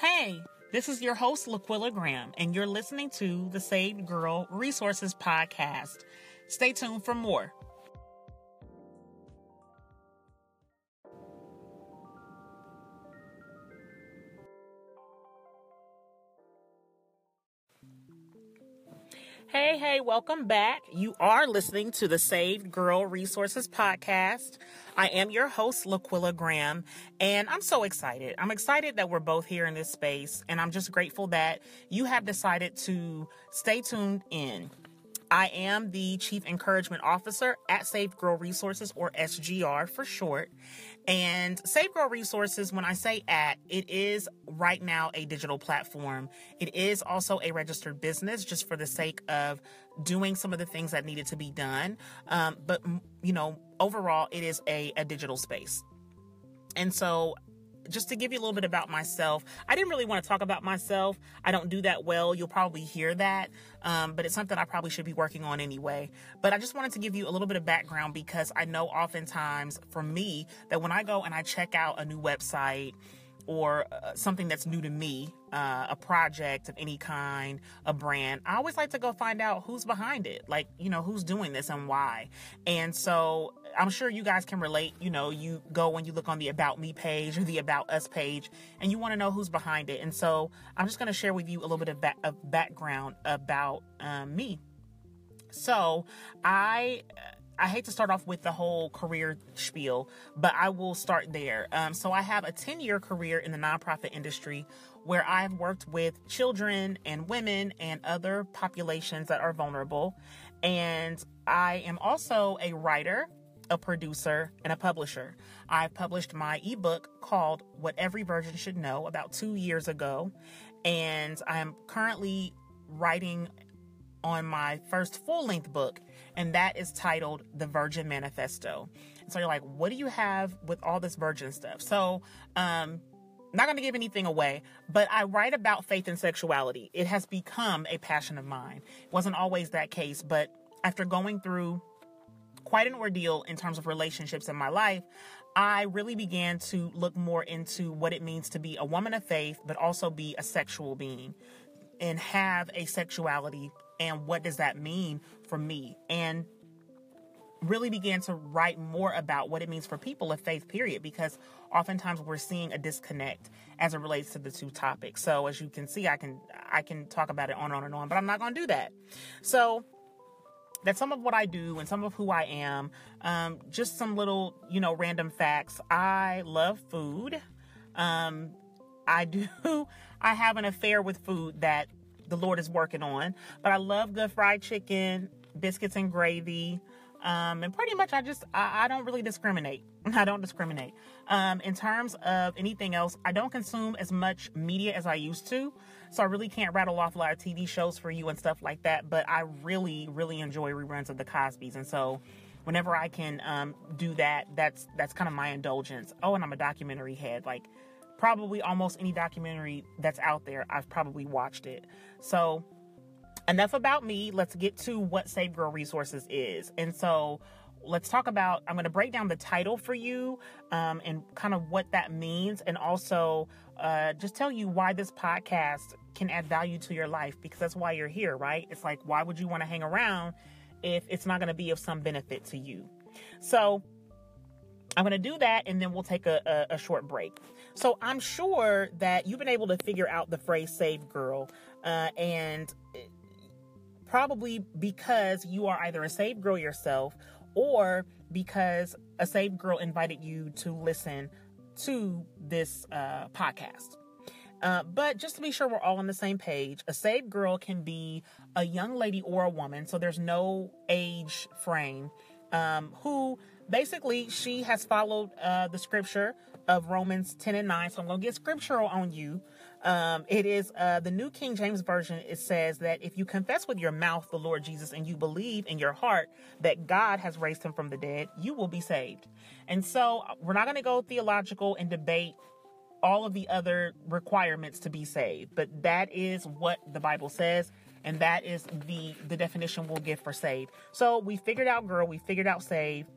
Hey, this is your host, Laquilla Graham, and you're listening to the Saved Girl Resources Podcast. Stay tuned for more. Hey, welcome back. You are listening to the Saved Girl Resources Podcast. I am your host, Laquilla Graham, and I'm so excited. I'm excited that we're both here in this space, and I'm just grateful that you have decided to stay tuned in. I am the Chief Encouragement Officer at Saved Girl Resources, or SGR for short. And Saved Girl Resources, when I say at, it is right now a digital platform. It is also a registered business just for the sake of doing some of the things that needed to be done. Um, but, you know, overall, it is a, a digital space. And so just to give you a little bit about myself, I didn't really want to talk about myself. I don't do that well. You'll probably hear that, um, but it's something I probably should be working on anyway. But I just wanted to give you a little bit of background because I know oftentimes for me that when I go and I check out a new website, or uh, something that's new to me, uh, a project of any kind, a brand, I always like to go find out who's behind it. Like, you know, who's doing this and why. And so I'm sure you guys can relate. You know, you go when you look on the About Me page or the About Us page and you want to know who's behind it. And so I'm just going to share with you a little bit of, ba- of background about um, me. So I I hate to start off with the whole career spiel, but I will start there. Um, so I have a 10 year career in the nonprofit industry where I've worked with children and women and other populations that are vulnerable. And I am also a writer, a producer, and a publisher. I published my ebook called What Every Virgin Should Know about two years ago. And I am currently writing on my first full length book, and that is titled The Virgin Manifesto. So you're like, what do you have with all this virgin stuff? So, um, not going to give anything away, but I write about faith and sexuality. It has become a passion of mine. It wasn't always that case, but after going through quite an ordeal in terms of relationships in my life, I really began to look more into what it means to be a woman of faith, but also be a sexual being and have a sexuality. And what does that mean for me? And really began to write more about what it means for people of faith period because oftentimes we're seeing a disconnect as it relates to the two topics. So as you can see i can i can talk about it on and on and on but i'm not going to do that. So that's some of what i do and some of who i am um, just some little you know random facts i love food um, i do i have an affair with food that the Lord is working on. But I love good fried chicken, biscuits and gravy. Um, and pretty much I just I, I, don't really discriminate. I don't discriminate. Um, in terms of anything else, I don't consume as much media as I used to. So I really can't rattle off a lot of TV shows for you and stuff like that. But I really, really enjoy reruns of the Cosby's. And so whenever I can um, do that, that's that's kind of my indulgence. Oh, and I'm a documentary head. Like probably almost any documentary that's out there, I've probably watched it. So, enough about me. Let's get to what Save Girl Resources is. And so, let's talk about i'm going to break down the title for you um, and kind of what that means and also uh, just tell you why this podcast can add value to your life because that's why you're here right it's like why would you want to hang around if it's not going to be of some benefit to you so i'm going to do that and then we'll take a, a, a short break so I'm sure that you've been able to figure out the phrase save girl. Uh, and probably because you are either a save girl yourself or because a saved girl invited you to listen to this uh, podcast. Uh, but just to be sure we're all on the same page, a saved girl can be a young lady or a woman, so there's no age frame, um, who basically she has followed uh, the scripture of Romans 10 and 9. So I'm going to get scriptural on you. Um, it is uh, the New King James Version. It says that if you confess with your mouth the Lord Jesus and you believe in your heart that God has raised him from the dead, you will be saved. And so we're not going to go theological and debate all of the other requirements to be saved, but that is what the Bible says. And that is the, the definition we'll give for saved. So we figured out girl, we figured out saved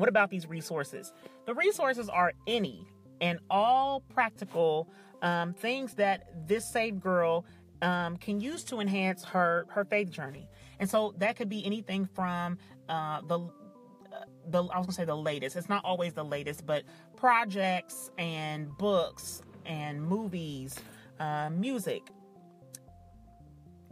what about these resources? The resources are any and all practical um, things that this saved girl um, can use to enhance her her faith journey. And so that could be anything from uh, the the I was gonna say the latest. It's not always the latest, but projects and books and movies, uh, music,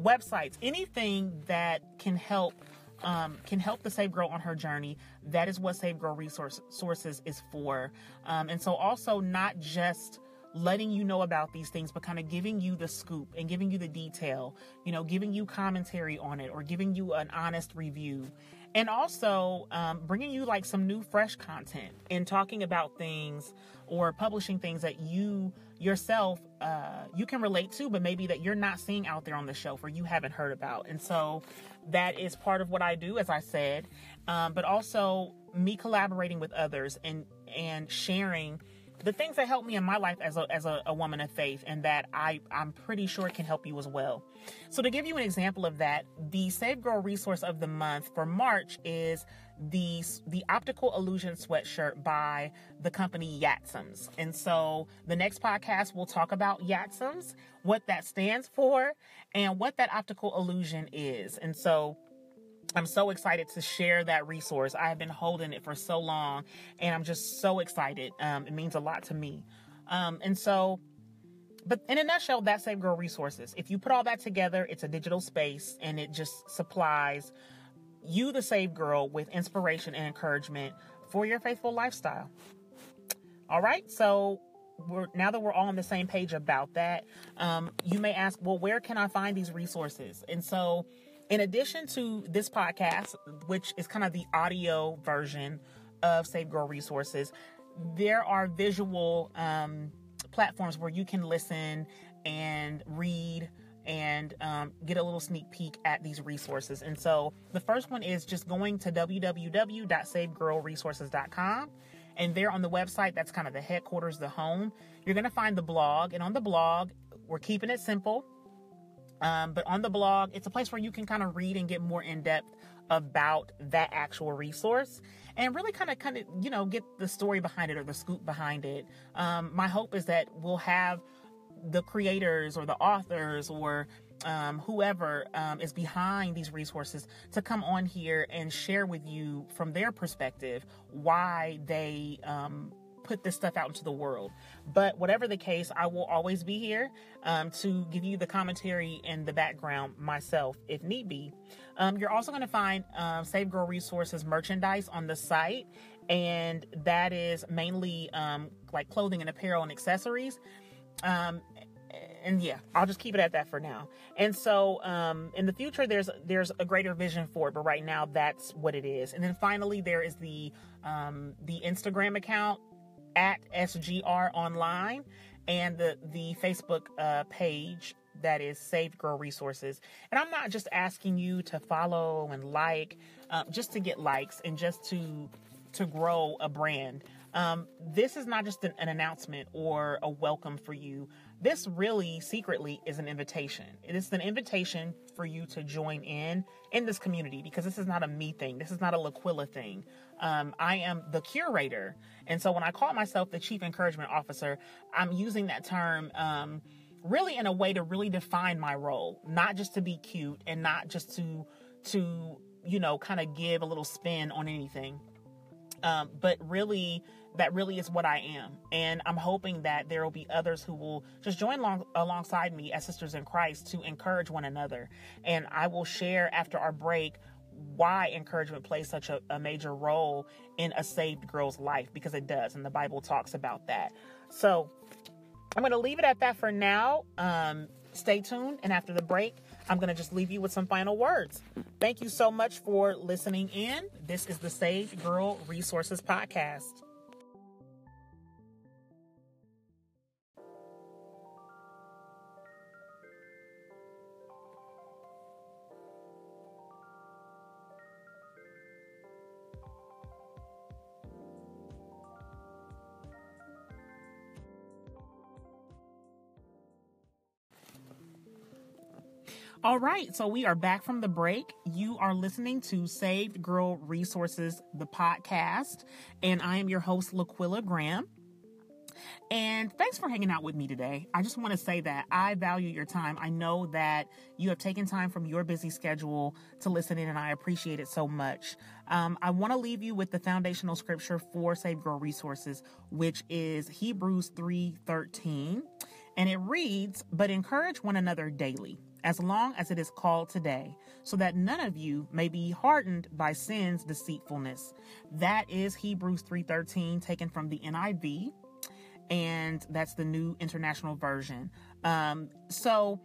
websites, anything that can help um, can help the Save Girl on her journey. That is what Save Girl Resource Sources is for. Um, and so also not just letting you know about these things, but kind of giving you the scoop and giving you the detail, you know, giving you commentary on it or giving you an honest review. And also um, bringing you like some new, fresh content and talking about things or publishing things that you yourself uh, you can relate to, but maybe that you're not seeing out there on the shelf or you haven't heard about. And so that is part of what I do, as I said, um, but also me collaborating with others and and sharing the things that help me in my life as a, as a, a, woman of faith and that I, I'm pretty sure can help you as well. So to give you an example of that, the Save Girl resource of the month for March is the, the optical illusion sweatshirt by the company Yatsums. And so the next podcast will talk about Yatsums, what that stands for and what that optical illusion is. And so I'm so excited to share that resource. I have been holding it for so long and I'm just so excited. Um, it means a lot to me. Um, and so, but in a nutshell, that's Save Girl Resources. If you put all that together, it's a digital space and it just supplies you, the Save Girl, with inspiration and encouragement for your faithful lifestyle. All right, so we're now that we're all on the same page about that, um, you may ask, well, where can I find these resources? And so, in addition to this podcast, which is kind of the audio version of Save Girl Resources, there are visual um, platforms where you can listen and read and um, get a little sneak peek at these resources. And so the first one is just going to www.savedgirlresources.com. And there on the website, that's kind of the headquarters, the home, you're going to find the blog. And on the blog, we're keeping it simple. Um, but on the blog, it's a place where you can kind of read and get more in depth about that actual resource and really kind of kind of you know get the story behind it or the scoop behind it. Um, my hope is that we'll have the creators or the authors or um, whoever um, is behind these resources to come on here and share with you from their perspective why they um, put this stuff out into the world. But whatever the case, I will always be here um, to give you the commentary and the background myself if need be. Um, you're also going to find um, Save Girl Resources merchandise on the site, and that is mainly um, like clothing and apparel and accessories. Um, and yeah, I'll just keep it at that for now. And so, um, in the future, there's there's a greater vision for it, but right now, that's what it is. And then finally, there is the um, the Instagram account at SGR Online and the the Facebook uh, page that is Saved Girl Resources. And I'm not just asking you to follow and like uh, just to get likes and just to to grow a brand. Um, this is not just an, an announcement or a welcome for you. This really secretly is an invitation. It is an invitation for you to join in in this community because this is not a me thing. This is not a Laquilla thing. Um, I am the curator. And so when I call myself the chief encouragement officer, I'm using that term um, really in a way to really define my role, not just to be cute and not just to, to, you know, kind of give a little spin on anything. Um, but really that really is what I am. And I'm hoping that there will be others who will just join along, alongside me as sisters in Christ to encourage one another. And I will share after our break why encouragement plays such a, a major role in a saved girl's life because it does. And the Bible talks about that. So I'm going to leave it at that for now. Um, stay tuned. And after the break, I'm going to just leave you with some final words. Thank you so much for listening in. This is the Saved Girl Resources Podcast. All right, so we are back from the break. You are listening to Saved Girl Resources, the podcast, and I am your host, Laquilla Graham. And thanks for hanging out with me today. I just want to say that I value your time. I know that you have taken time from your busy schedule to listen in, and I appreciate it so much. Um, I want to leave you with the foundational scripture for Save Girl Resources, which is Hebrews 3:13. And it reads, But encourage one another daily as long as it is called today, so that none of you may be hardened by sin's deceitfulness. That is Hebrews 3:13 taken from the NIV and that's the new international version. Um, so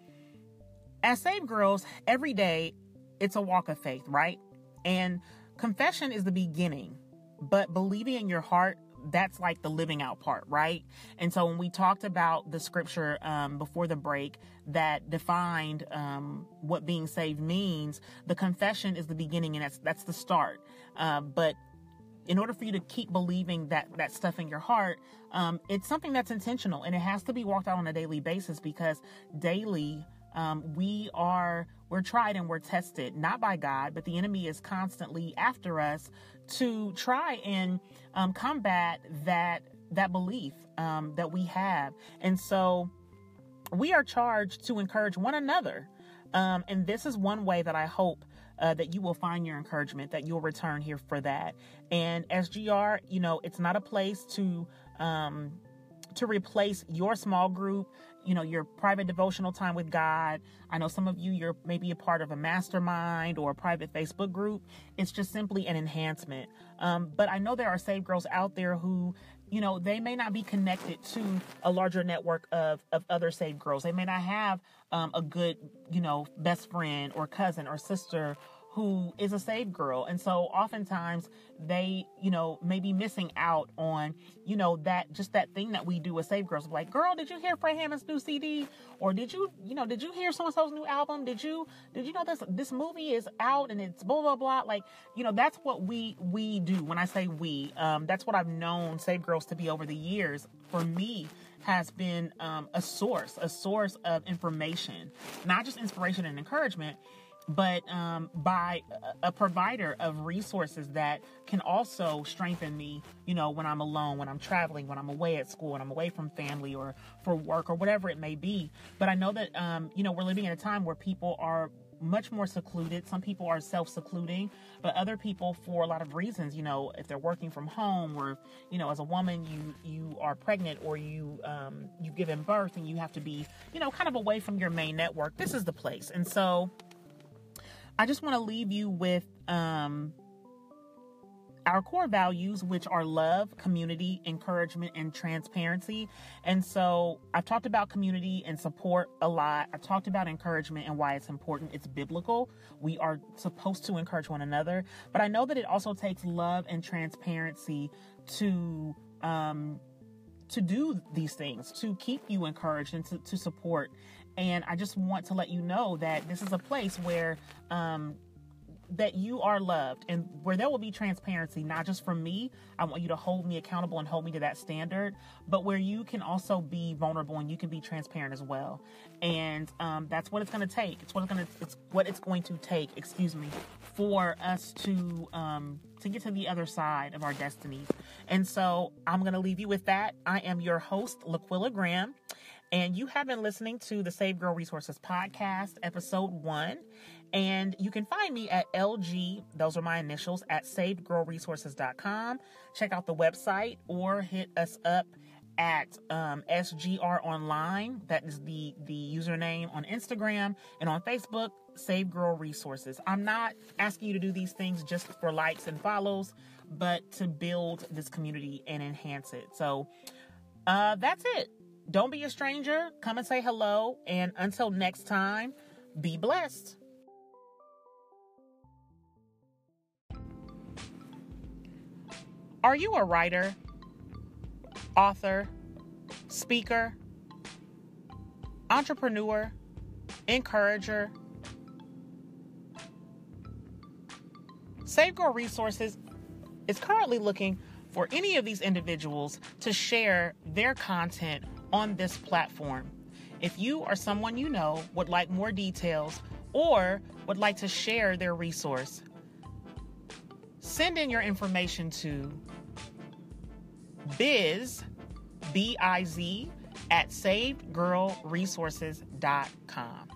as saved girls, every day it's a walk of faith, right? And confession is the beginning, but believing in your heart that's like the living out part, right? And so when we talked about the scripture um, before the break that defined um, what being saved means, the confession is the beginning, and that's that's the start. Uh, but in order for you to keep believing that that stuff in your heart, um, it's something that's intentional, and it has to be walked out on a daily basis because daily um, we are we're tried and we're tested not by god but the enemy is constantly after us to try and um, combat that that belief um, that we have. And so we are charged to encourage one another um, and this is one way that i hope uh, that you will find your encouragement that you'll return here for that. And sgr you know it's not a place to um, to replace your small group you know your private devotional time with god. I know some of you you're maybe a part of a mastermind or a private facebook group. It's just simply an enhancement. Um, but i know there are saved girls out there who you know they may not be connected to a larger network of of other saved girls. They may not have um, a good you know best friend or cousin or sister who is a saved girl. And so oftentimes they, you know, may be missing out on, you know, that just that thing that we do with saved girls. Like, girl, did you hear Fred Hammond's new CD? Or did you, you know, did you hear so and so's new album? Did you, did you know this this movie is out and it's blah blah blah? Like, you know, that's what we we do. When I say we, um, that's what I've known saved girls to be over the years. For me, has been um, a source, a source of information, not just inspiration and encouragement, but um, by a provider of resources that can also strengthen me, you know, when I'm alone, when I'm traveling, when I'm away at school, when I'm away from family or for work or whatever it may be. But I know that, um, you know, we're living in a time where people are much more secluded. Some people are self secluding, but other people, for a lot of reasons, you know, if they're working from home or, you know, as a woman, you you are pregnant or you um, you've given birth and you have to be, you know, kind of away from your main network. This is the place, and so I just want to leave you with um, our core values, which are love, community, encouragement, and transparency. And so I've talked about community and support a lot. I've talked about encouragement and why it's important. It's biblical. We are supposed to encourage one another. But I know that it also takes love and transparency to um, to do these things, to keep you encouraged and to, to support. And I just want to let you know that this is a place where um, that you are loved and where there will be transparency, not just from me. I want you to hold me accountable and hold me to that standard, but where you can also be vulnerable and you can be transparent as well. And um, that's what it's going to take. It's what it's going to, it's what it's going to take, excuse me, for us to, um, to get to the other side of our destinies. And so I'm going to leave you with that. I am your host, Laquilla Graham. And you have been listening to the Save Girl Resources podcast, episode one. And you can find me at LG, those are my initials, at savedgirlresources.com. Check out the website or hit us up at um, SGR Online. That is the, the username on Instagram and on Facebook, Save Girl Resources. I'm not asking you to do these things just for likes and follows, but to build this community and enhance it. So uh, that's it. Don't be a stranger. Come and say hello. And until next time, be blessed. Are you a writer, author, speaker, entrepreneur, encourager? Save Girl Resources is currently looking for any of these individuals to share their content on this platform. If you or someone you know would like more details or would like to share their resource, send in your information to biz B I Z, at savedgirlresources.com.